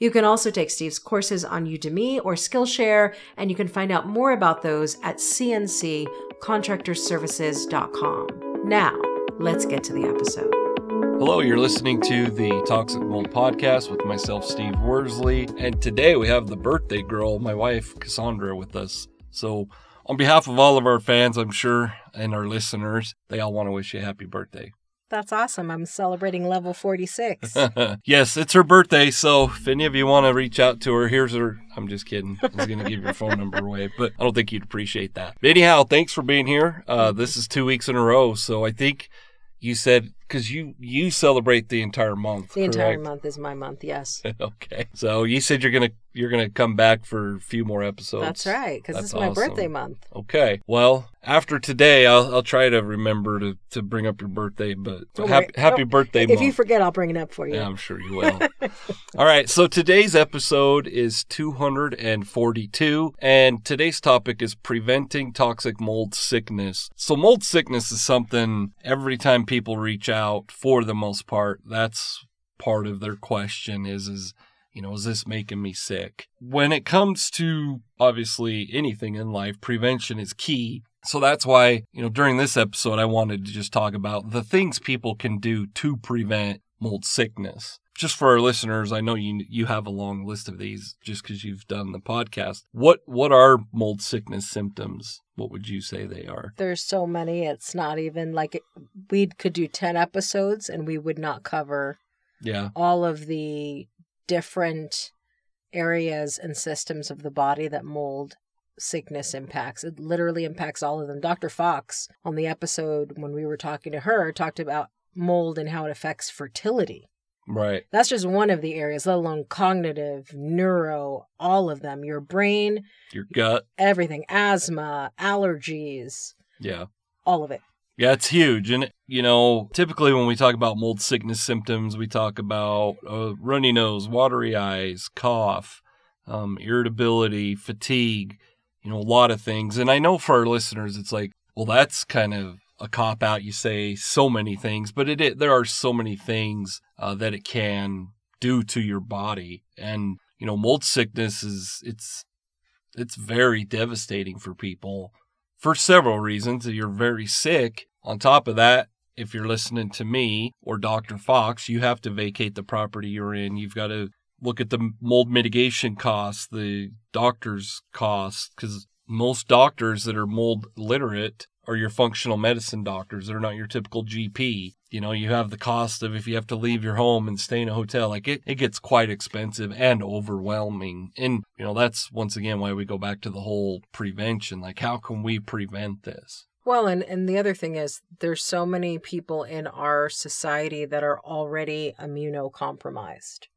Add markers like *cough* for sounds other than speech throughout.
You can also take Steve's courses on Udemy or Skillshare, and you can find out more about those at cnccontractorservices.com. Now, let's get to the episode. Hello, you're listening to the Toxic Mold Podcast with myself, Steve Worsley, and today we have the birthday girl, my wife, Cassandra, with us. So, on behalf of all of our fans, I'm sure, and our listeners, they all want to wish you a happy birthday. That's awesome. I'm celebrating level 46. *laughs* yes, it's her birthday. So if any of you want to reach out to her, here's her. I'm just kidding. I was going to give your phone number away, but I don't think you'd appreciate that. anyhow, thanks for being here. Uh, this is two weeks in a row. So I think you said because you you celebrate the entire month. The entire month is my month. Yes. *laughs* okay. So you said you're gonna you're gonna come back for a few more episodes. That's right, because it's my awesome. birthday month. Okay. Well, after today, I'll I'll try to remember to, to bring up your birthday. But happy, happy birthday! If month. you forget, I'll bring it up for you. Yeah, I'm sure you will. *laughs* All right. So today's episode is 242, and today's topic is preventing toxic mold sickness. So mold sickness is something every time people reach out, for the most part, that's part of their question is is you know, is this making me sick? When it comes to obviously anything in life, prevention is key. So that's why, you know, during this episode, I wanted to just talk about the things people can do to prevent mold sickness. Just for our listeners, I know you you have a long list of these just because you've done the podcast. What what are mold sickness symptoms? What would you say they are? There's so many. It's not even like we could do ten episodes and we would not cover yeah all of the different areas and systems of the body that mold sickness impacts. It literally impacts all of them. Dr. Fox, on the episode when we were talking to her, talked about mold and how it affects fertility. Right. That's just one of the areas, let alone cognitive, neuro, all of them. Your brain, your gut, everything, asthma, allergies. Yeah. All of it. Yeah, it's huge. And, you know, typically when we talk about mold sickness symptoms, we talk about uh, runny nose, watery eyes, cough, um, irritability, fatigue, you know, a lot of things. And I know for our listeners, it's like, well, that's kind of a cop out. You say so many things, but it, it there are so many things uh, that it can do to your body. And, you know, mold sickness is, it's, it's very devastating for people for several reasons. You're very sick. On top of that, if you're listening to me or Dr. Fox, you have to vacate the property you're in. You've got to look at the mold mitigation costs, the doctor's costs, because most doctors that are mold literate are your functional medicine doctors. They're not your typical GP. You know, you have the cost of if you have to leave your home and stay in a hotel, like it, it gets quite expensive and overwhelming. And, you know, that's once again why we go back to the whole prevention. Like, how can we prevent this? Well, and, and the other thing is there's so many people in our society that are already immunocompromised.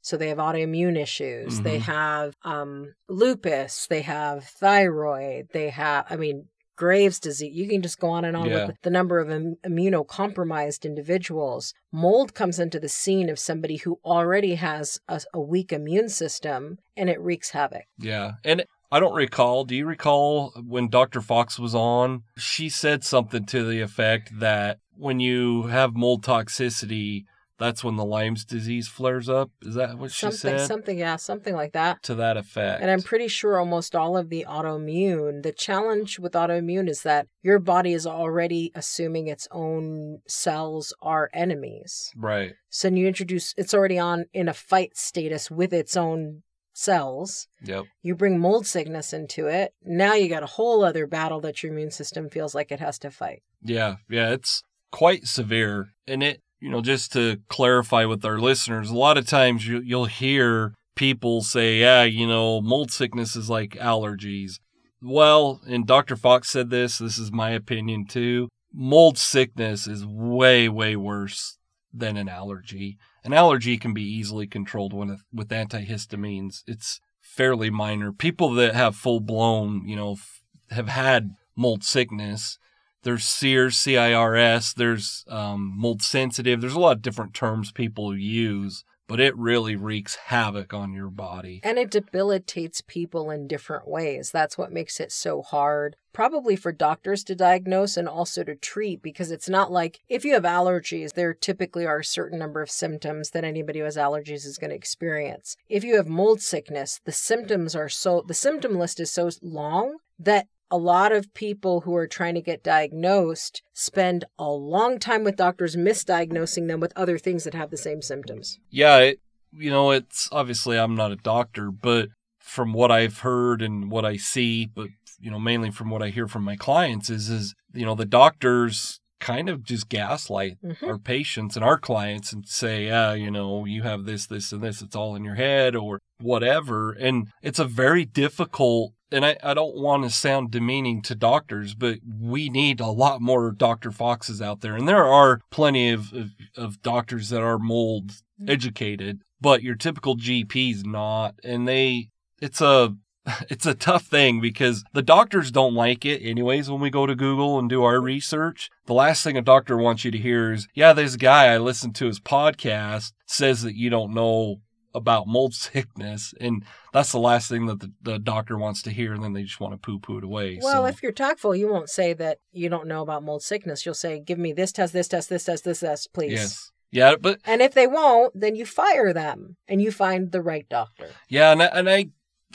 So they have autoimmune issues. They Mhm. have um, lupus. They have thyroid. They have, I mean, Graves' disease. You can just go on and on Yeah. with the number of Im- immunocompromised individuals. Mold comes into the scene of somebody who already has a, a weak immune system and it wreaks havoc. Yeah. And I don't recall. Do you recall when Dr. Fox was on? She said something to the effect that when you have mold toxicity, that's when the Lyme's disease flares up. Is that what she something, said? something, yeah, something like that. to that effect. And I'm pretty sure almost all of the autoimmune, the challenge with autoimmune is that your body is already assuming its own cells are enemies. right. So you introduce, it's already on in a fight status with its own cells. Yep. You bring mold sickness into it. Now you got a whole other battle that your immune system feels like it has to fight. Yeah. Yeah. It's quite severe. And it, you know, just to clarify with our listeners, a lot of times you, you'll hear people say, yeah, you know, mold sickness is like allergies. Well, and Dr. Fox said this, this is my opinion too. Mold sickness is way, way worse than an allergy. An allergy can be easily controlled when, with antihistamines. It's fairly minor. People that have full blown, you know, f- have had mold sickness, there's CIRS, CIRS, there's um, mold sensitive. There's a lot of different terms people use, but it really wreaks havoc on your body. And it debilitates people in different ways. That's what makes it so hard, probably for doctors to diagnose and also to treat, because it's not like if you have allergies, there typically are a certain number of symptoms that anybody who has allergies is going to experience. If you have mold sickness, the symptoms are so, the symptom list is so long that a lot of people who are trying to get diagnosed spend a long time with doctors misdiagnosing them with other things that have the same symptoms. Yeah, it, you know, it's obviously I'm not a doctor, but from what I've heard and what I see, but you know, mainly from what I hear from my clients is is you know, the doctors kind of just gaslight Mhm. our patients and our clients and say, yeah, you know, you have this, this, and this, it's all in your head or whatever. And it's a very difficult and I, I don't want to sound demeaning to doctors, but we need a lot more Dr. Foxes out there. And there are plenty of, of, of doctors that are mold educated, but your typical GP's not. And they, it's a, *laughs* it's a tough thing because the doctors don't like it anyways when we go to Google and do our research. The last thing a doctor wants you to hear is, yeah, this guy I listened to his podcast says that you don't know about mold *laughs* sickness. And that's the last thing that the, the doctor wants to hear. And then they just want to poo poo it away. Well, so, if you're tactful, you won't say that you don't know about mold sickness. You'll say, "Give me this test, this test, this test, this test, please." yes. Yeah, but And if they won't, then you fire them and you find the right doctor. Yeah, and I, and I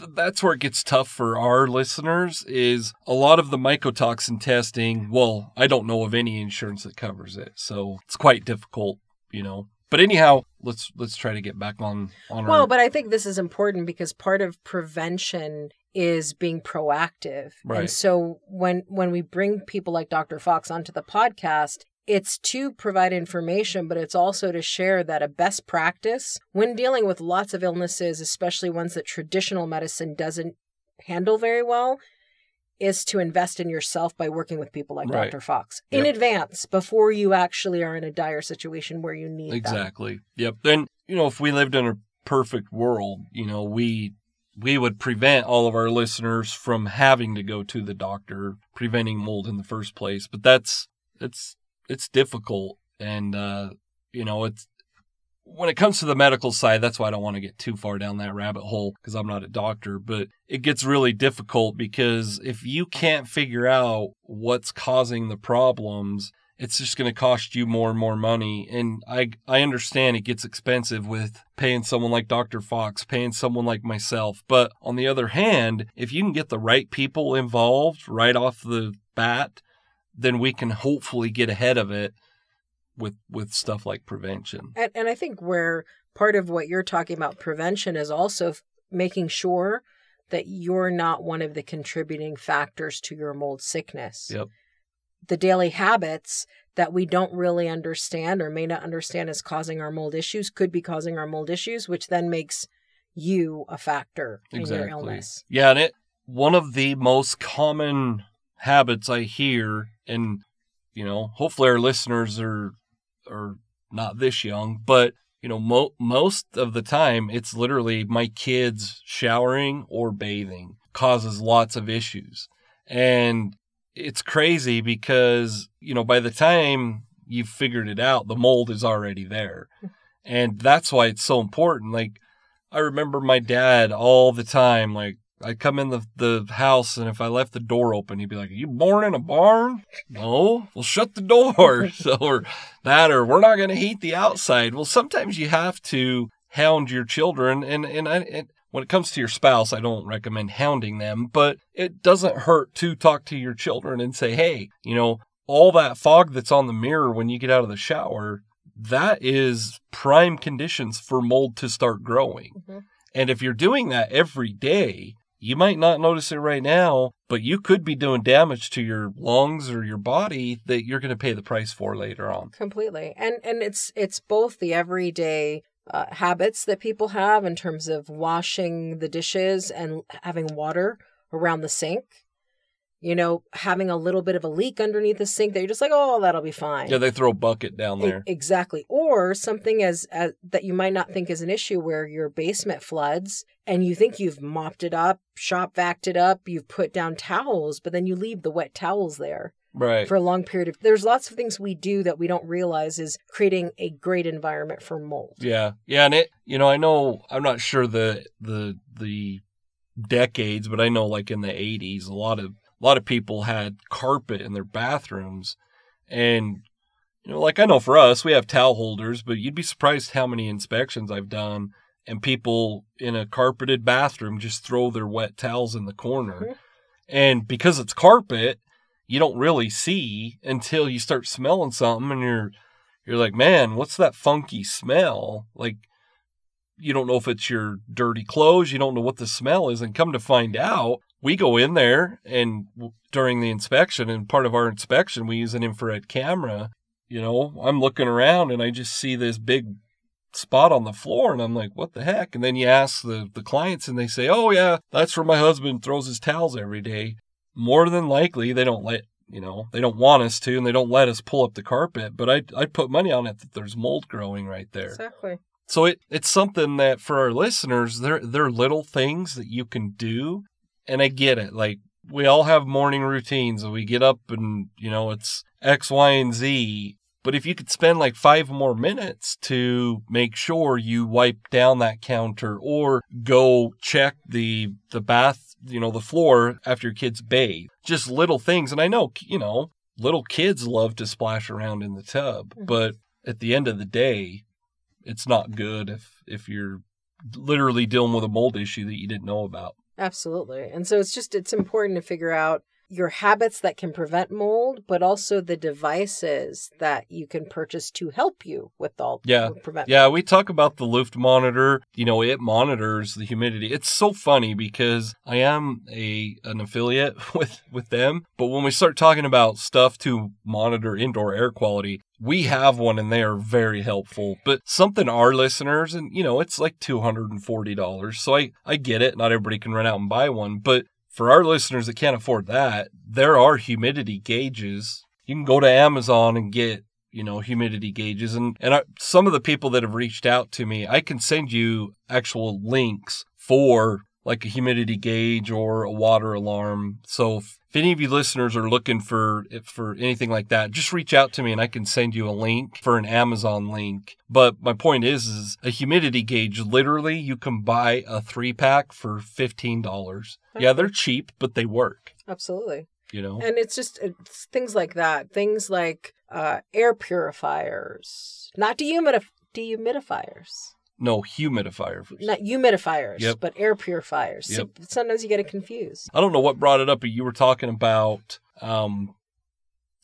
that's where it gets tough for our listeners is a lot of the mycotoxin testing. Well, I don't know of any insurance that covers it, so it's quite difficult, you know. But anyhow, let's let's try to get back on on our Well, but I think this is important because part of prevention is being proactive. Right. And so when when we bring people like Dr. Fox onto the podcast, it's to provide information, but it's also to share that a best practice when dealing with lots of illnesses, especially ones that traditional medicine doesn't handle very well, is to invest in yourself by working with people like Right. Dr. Fox in Yep. advance before you actually are in a dire situation where you need them. Exactly. Yep. Then, you know, if we lived in a perfect world, you know, we we would prevent all of our listeners from having to go to the doctor, preventing mold in the first place. But that's it's it's difficult and uh you know, it's when it comes to the medical side, that's why I don't want to get too far down that rabbit hole because I'm not a doctor, but it gets really difficult because if you can't figure out what's causing the problems, it's just going to cost you more and more money. And I, I understand it gets expensive with paying someone like Dr. Fox, paying someone like myself. But on the other hand, if you can get the right people involved right off the bat, then we can hopefully get ahead of it with, with stuff like prevention. And, and I think where part of what you're talking about prevention is also f- making sure that you're not one of the contributing factors to your mold sickness. Yep. The daily habits that we don't really understand or may not understand as causing our mold issues could be causing our mold issues, which then makes you a factor in your illness. Yeah, and it one of the most common habits I hear, and you know, hopefully our listeners are are not this young, but you know, mo- most of the time it's literally my kids showering or bathing causes lots of issues. And it's crazy because, you know, by the time you've figured it out, the mold is already there. And that's why it's so important. Like, I remember my dad all the time, like, I'd come in the, the house and if I left the door open, he'd be like, Are you born in a barn? No. Well, shut the door. *laughs* so, or that, or we're not going to heat the outside. Well, sometimes you have to hound your children. And, and, I, when it comes to your spouse, I don't recommend hounding them, but it doesn't hurt to talk to your children and say, Hey, you know, all that fog that's on the mirror when you get out of the shower, that is prime conditions for mold to start growing. Mm-hmm. And if you're doing that every day, you might not notice it right now, but you could be doing damage to your lungs or your body that you're going to pay the price for later on. Completely. And and it's it's both the everyday uh, habits that people have in terms of washing the dishes and having water around the sink you know, having a little bit of a leak underneath the sink that you're just like, oh, that'll be fine. Yeah, they throw a bucket down there. Exactly. Or something as, as that you might not think is an issue where your basement floods and you think you've mopped it up, shop vacked it up, you've put down towels, but then you leave the wet towels there. Right. For a long period of there's lots of things we do that we don't realize is creating a great environment for mold. Yeah. Yeah, and it you know, I know I'm not sure the the the decades, but I know like in the 80s a lot of a lot of people had carpet in their bathrooms. And, you know, like I know for us, we have towel holders, but you'd be surprised how many inspections I've done and people in a carpeted bathroom just throw their wet towels in the corner. Mm-hmm. And because it's carpet, you don't really see until you start smelling something and you're you're like, "Man, what's that funky smell?" Like you don't know if it's your dirty clothes, you don't know what the smell is and come to find out, we go in there and during the inspection and part of our inspection we use an infrared camera. You know i'm looking around and i just see this big spot on the floor and i'm like what the heck? And then you ask the, the clients and they say oh yeah that's where my husband throws his towels every day. More than likely they don't let you know they don't want us to and they don't let us pull up the carpet but i i put money on it that there's mold growing right there. Exactly. So it, it's something that for our listeners, they're, they're little things that you can do and I get it. Like we all have morning routines and we get up and, you know, it's X, Y, and Z. But if you could spend like five more minutes to make sure you wipe down that counter or go check the, the bath, you know, the floor after your kids bathe, just little things. And I know, you know, little kids love to splash around in the tub, mm-hmm. but at the end of the day, it's not good if, if you're literally dealing with a mold issue that you didn't know about. Absolutely. And so it's just it's important to figure out your habits that can prevent mold, but also the devices that you can purchase to help you with all yeah prevent. Yeah, we talk about the Luft monitor. You know, it monitors the humidity. It's so funny because I am a an affiliate *laughs* with with them, but when we start talking about stuff to monitor indoor air quality, we have one and they are very helpful. But something our listeners, and you know, it's like $240. So I, I get it. Not everybody can run out and buy one. But for our listeners that can't afford that, there are humidity gauges. You can go to Amazon and get, you know, humidity gauges. And, and I, some of the people that have reached out to me, I can send you actual links for like a humidity gauge or a water alarm. So if, if any of you listeners are looking for for anything like that, just reach out to me and I can send you a link for an Amazon link. But my point is, is a humidity gauge. Literally, you can buy a three pack for fifteen dollars. Okay. Yeah, they're cheap, but they work. Absolutely. You know, and it's just it's things like that. Things like uh, air purifiers, not dehumidif- dehumidifiers. No, humidifiers. Not humidifiers, yep. but air purifiers. Yep. See, sometimes you get it confused. I don't know what brought it up, but you were talking about um,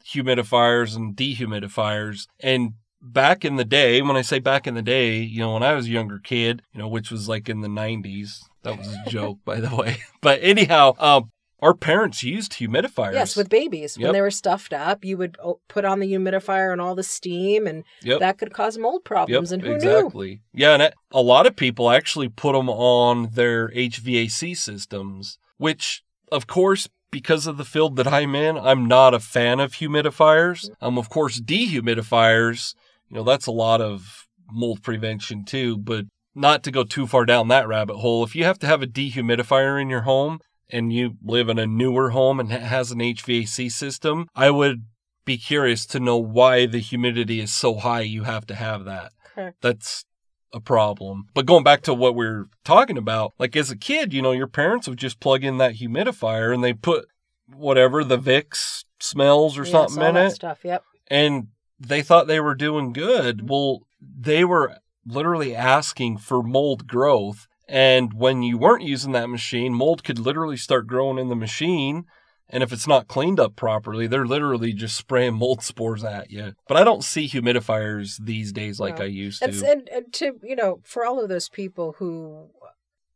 humidifiers and dehumidifiers. And back in the day, when I say back in the day, you know, when I was a younger kid, you know, which was like in the 90s, that was a *laughs* joke, by the way. *laughs* But anyhow, um, our parents used humidifiers. Yes, with babies. Yep. When they were stuffed up, you would oh, put on the humidifier and all the steam, and yep. that could cause mold problems. Yep, and who exactly. knew? Yeah, and a lot of people actually put them on their HVAC systems, which, of course, because of the field that I'm in, I'm not a fan of humidifiers. Um, of course, dehumidifiers, you know, that's a lot of mold prevention too, but not to go too far down that rabbit hole. If you have to have a dehumidifier in your home and you live in a newer home and it has an HVAC system, I would be curious to know why the humidity is so high you have to have that. Correct. That's a problem. But going back to what we are talking about, like as a kid, you know, your parents would just plug in that humidifier and they put whatever the Vicks smells or Yes, something in that it stuff. Yep. and they thought they were doing good. Mm-hmm. Well, they were literally asking for mold growth. And when you weren't using that machine, mold could literally start growing in the machine. And if it's not cleaned up properly, they're literally just spraying mold spores at you. But I don't see humidifiers these days like No. I used to. and, and to, you know, for all of those people who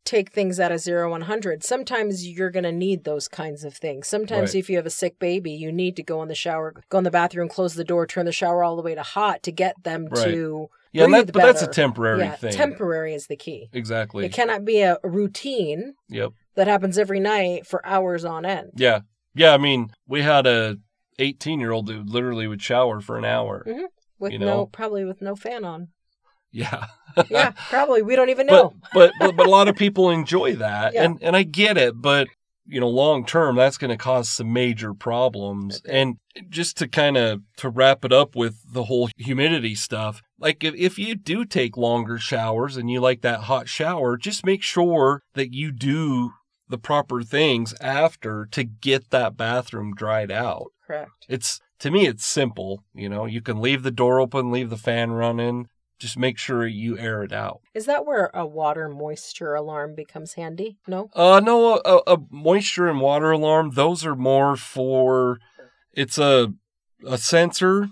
take things out of zero 100, sometimes you're going to need those kinds of things. Sometimes Right. if you have a sick baby, you need to go in the shower, go in the bathroom, close the door, turn the shower all the way to hot to get them Right. to yeah, that, but that's a temporary yeah, thing. temporary is the key. exactly. It cannot be a routine Yep. that happens every night for hours on end. Yeah. Yeah. I mean, we had a 18 year old who literally would shower for an hour. Mm-hmm. With You no, know? probably with no fan on. Yeah. *laughs* Yeah, probably. We don't even but, know. but but but a lot of people enjoy that, *laughs* Yeah. and and I get it, but you know, long term, that's going to cause some major problems. And just to kind of to wrap it up with the whole humidity stuff, like if if you do take longer showers and you like that hot shower, just make sure that you do the proper things after to get that bathroom dried out. Correct. It's to me, it's simple. You know, you can leave the door open, leave the fan running. Just make sure you air it out. Is that where a water moisture alarm becomes handy? No? Uh, no, a, a moisture and water alarm. Those are more for. It's a a sensor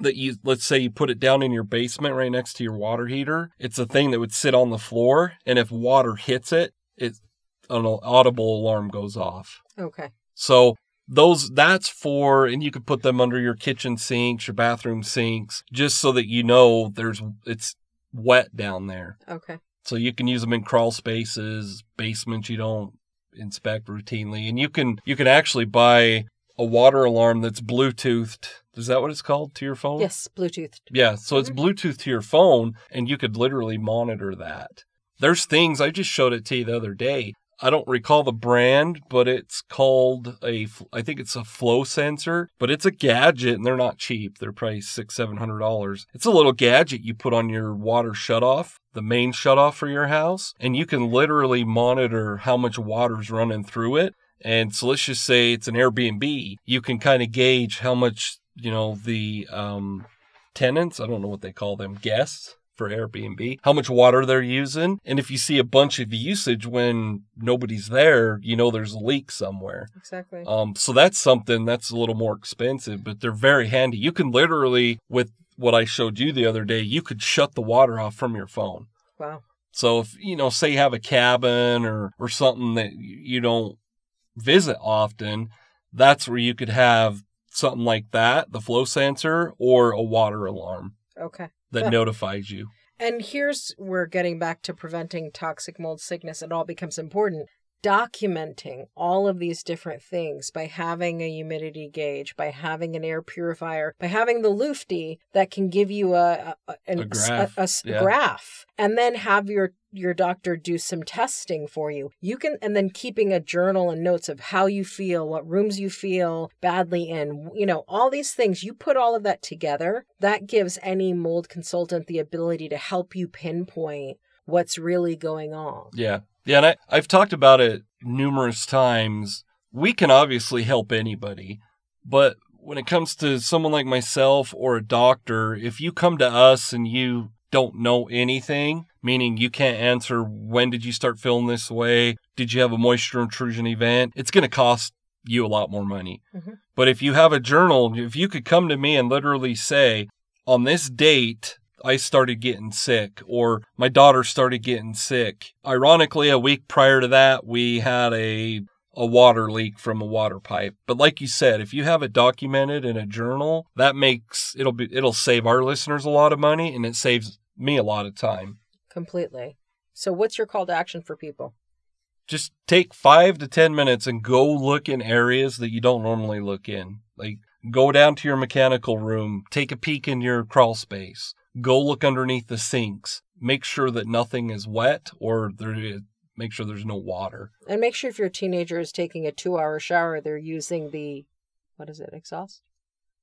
that you let's say you put it down in your basement right next to your water heater. It's a thing that would sit on the floor, and if water hits it, it an audible alarm goes off. Okay. So those that's for and you could put them under your kitchen sinks, your bathroom sinks, just so that you know there's it's wet down there. Okay. So you can use them in crawl spaces, basements you don't inspect routinely. And you can you can actually buy a water alarm that's Bluetoothed. Is that what it's called to your phone? Yes, Bluetooth. Yeah, so it's mm-hmm. Bluetooth to your phone, and you could literally monitor that. There's things I just showed it to you the other day. I don't recall the brand, but it's called a, I think it's a flow sensor, but it's a gadget, and they're not cheap. They're probably six, seven hundred dollars. It's a little gadget you put on your water shutoff, the main shutoff for your house, and you can literally monitor how much water's running through it. And so let's just say it's an Airbnb. You can kind of gauge how much you know the um, tenants, I don't know what they call them, guests for Airbnb, how much water they're using. And if you see a bunch of usage when nobody's there, you know there's a leak somewhere. Exactly. Um, so that's something that's a little more expensive, but they're very handy. You can literally, with what I showed you the other day, you could shut the water off from your phone. wow. So if you know, say you have a cabin or or something that you don't visit often, that's where you could have something like that, the flow sensor or a water alarm Okay. That notifies you. And here's where getting back to preventing toxic mold sickness, it all becomes important. Documenting all of these different things by having a humidity gauge, by having an air purifier, by having the Lufty that can give you a, a, an- A graph, a- a yeah. graph, and then have your your doctor do some testing for you. You can, and then keeping a journal and notes of how you feel, what rooms you feel badly in, you know, all these things. You put all of that together, that gives any mold consultant the ability to help you pinpoint what's really going on. Yeah. Yeah, and I, I've talked about it numerous times. We can obviously help anybody, but when it comes to someone like myself or a doctor, if you come to us and you don't know anything, meaning you can't answer when did you start feeling this way, did you have a moisture intrusion event, it's going to cost you a lot more money. Mhm. But if you have a journal, if you could come to me and literally say, on this date, I started getting sick, or my daughter started getting sick. Ironically, a week prior to that, we had a a water leak from a water pipe. But like you said, if you have it documented in a journal, that makes it'll be it'll save our listeners a lot of money and it saves me a lot of time. Completely. So, what's your call to action for people? Just take 5 to 10 minutes and go look in areas that you don't normally look in. Like go down to your mechanical room, take a peek in your crawl space. Go look underneath the sinks. Make sure that nothing is wet or there is, make sure there's no water. And make sure if your teenager is taking a two hour shower, they're using the, what is it, exhaust?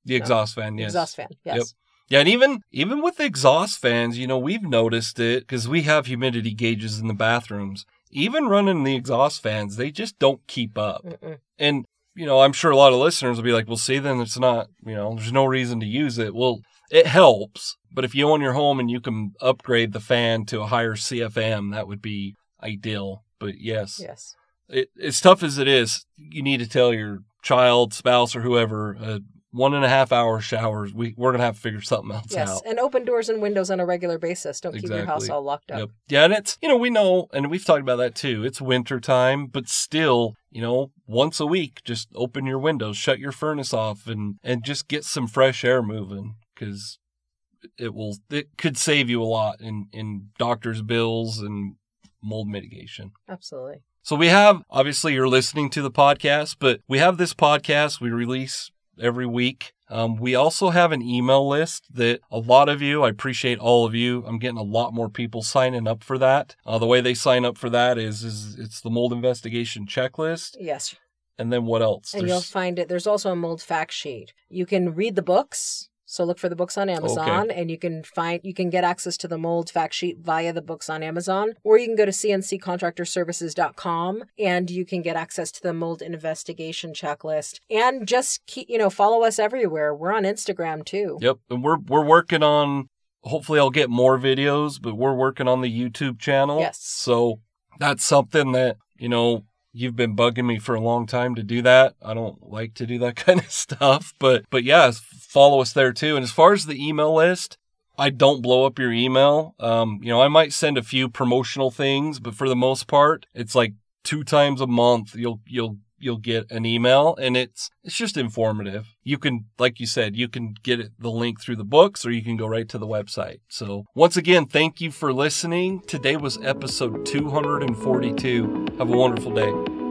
The exhaust fan, yes. Exhaust fan, yes. Yep. Yeah, and even even with exhaust fans, you know, we've noticed it because we have humidity gauges in the bathrooms. Even running the exhaust fans, they just don't keep up. Mm-mm. And you know, I'm sure a lot of listeners will be like, "Well, see, then it's not. You know, there's no reason to use it." Well, it helps, but if you own your home and you can upgrade the fan to a higher CFM, that would be ideal. But yes, Yes. it, as tough as it is, you need to tell your child, spouse, or whoever, uh, one and a half hour showers. We we're gonna have to figure something else Yes. out. And open doors and windows on a regular basis. Don't keep your house all locked up. Yep. Yeah, and it's you know we know, and we've talked about that too. It's winter time, but still, you know, once a week, just open your windows, shut your furnace off, and and just get some fresh air moving because it will it could save you a lot in in doctors' bills and mold mitigation. Absolutely. So we have obviously you're listening to the podcast, but we have this podcast we release every week. Um, we also have an email list that a lot of you, I appreciate all of you. I'm getting a lot more people signing up for that. Uh, the way they sign up for that is, is it's the mold investigation checklist. Yes. And then what else? And you'll find it. There's also a mold fact sheet. You can read the books. So look for the books on Amazon and you can find you can get access to the mold fact sheet via the books on Amazon or you can go to cnccontractorservices.com and you can get access to the mold investigation checklist and just keep, you know follow us everywhere. We're on Instagram too. Yep, and we're we're working on. Hopefully, I'll get more videos, but we're working on the YouTube channel. Yes. So that's something that you know you've been bugging me for a long time to do that. I don't like to do that *laughs* kind of stuff, but but yeah, follow us there too. And as far as the email list, I don't blow up your email. Um, you know, I might send a few promotional things, but for the most part, it's like two times a month you'll you'll you'll get an email and it's it's just informative. You can like you said, you can get the link through the books or you can go right to the website. So, once again, thank you for listening. Today was episode 242. Have a wonderful day.